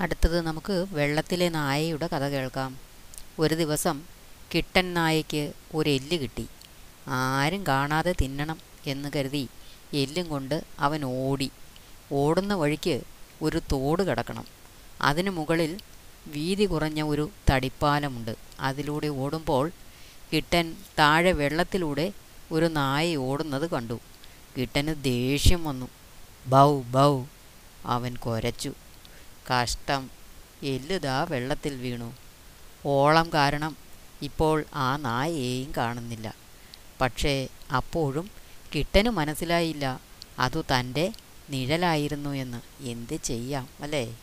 അടുത്തത് നമുക്ക് വെള്ളത്തിലെ നായയുടെ കഥ കേൾക്കാം. ഒരു ദിവസം കിട്ടൻ നായയ്ക്ക് ഒരു എല്ല് കിട്ടി. ആരും കാണാതെ തിന്നണം എന്ന് കരുതി എല്ലും കൊണ്ട് അവൻ ഓടി. ഓടുന്ന വഴിക്ക് ഒരു തോട് കിടക്കണം. അതിനു മുകളിൽ വീതി കുറഞ്ഞ ഒരു തടിപ്പാലമുണ്ട്. അതിലൂടെ ഓടുമ്പോൾ കിട്ടൻ താഴെ വെള്ളത്തിലൂടെ ഒരു നായ ഓടുന്നത് കണ്ടു. കിട്ടന് ദേഷ്യം വന്നു. ബൗ ബൗ അവൻ കുരച്ചു. കഷ്ടം. എല്ലുതാ വെള്ളത്തിൽ വീണു. ഓളം കാരണം ഇപ്പോൾ ആ നായയെയും കാണുന്നില്ല. പക്ഷേ അപ്പോഴും കിട്ടനു മനസ്സിലായില്ല. അതു തന്റെ നിഴലായിരുന്നു എന്ന്. എന്ത് ചെയ്യാം അല്ലേ?